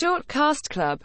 Short Cast Club.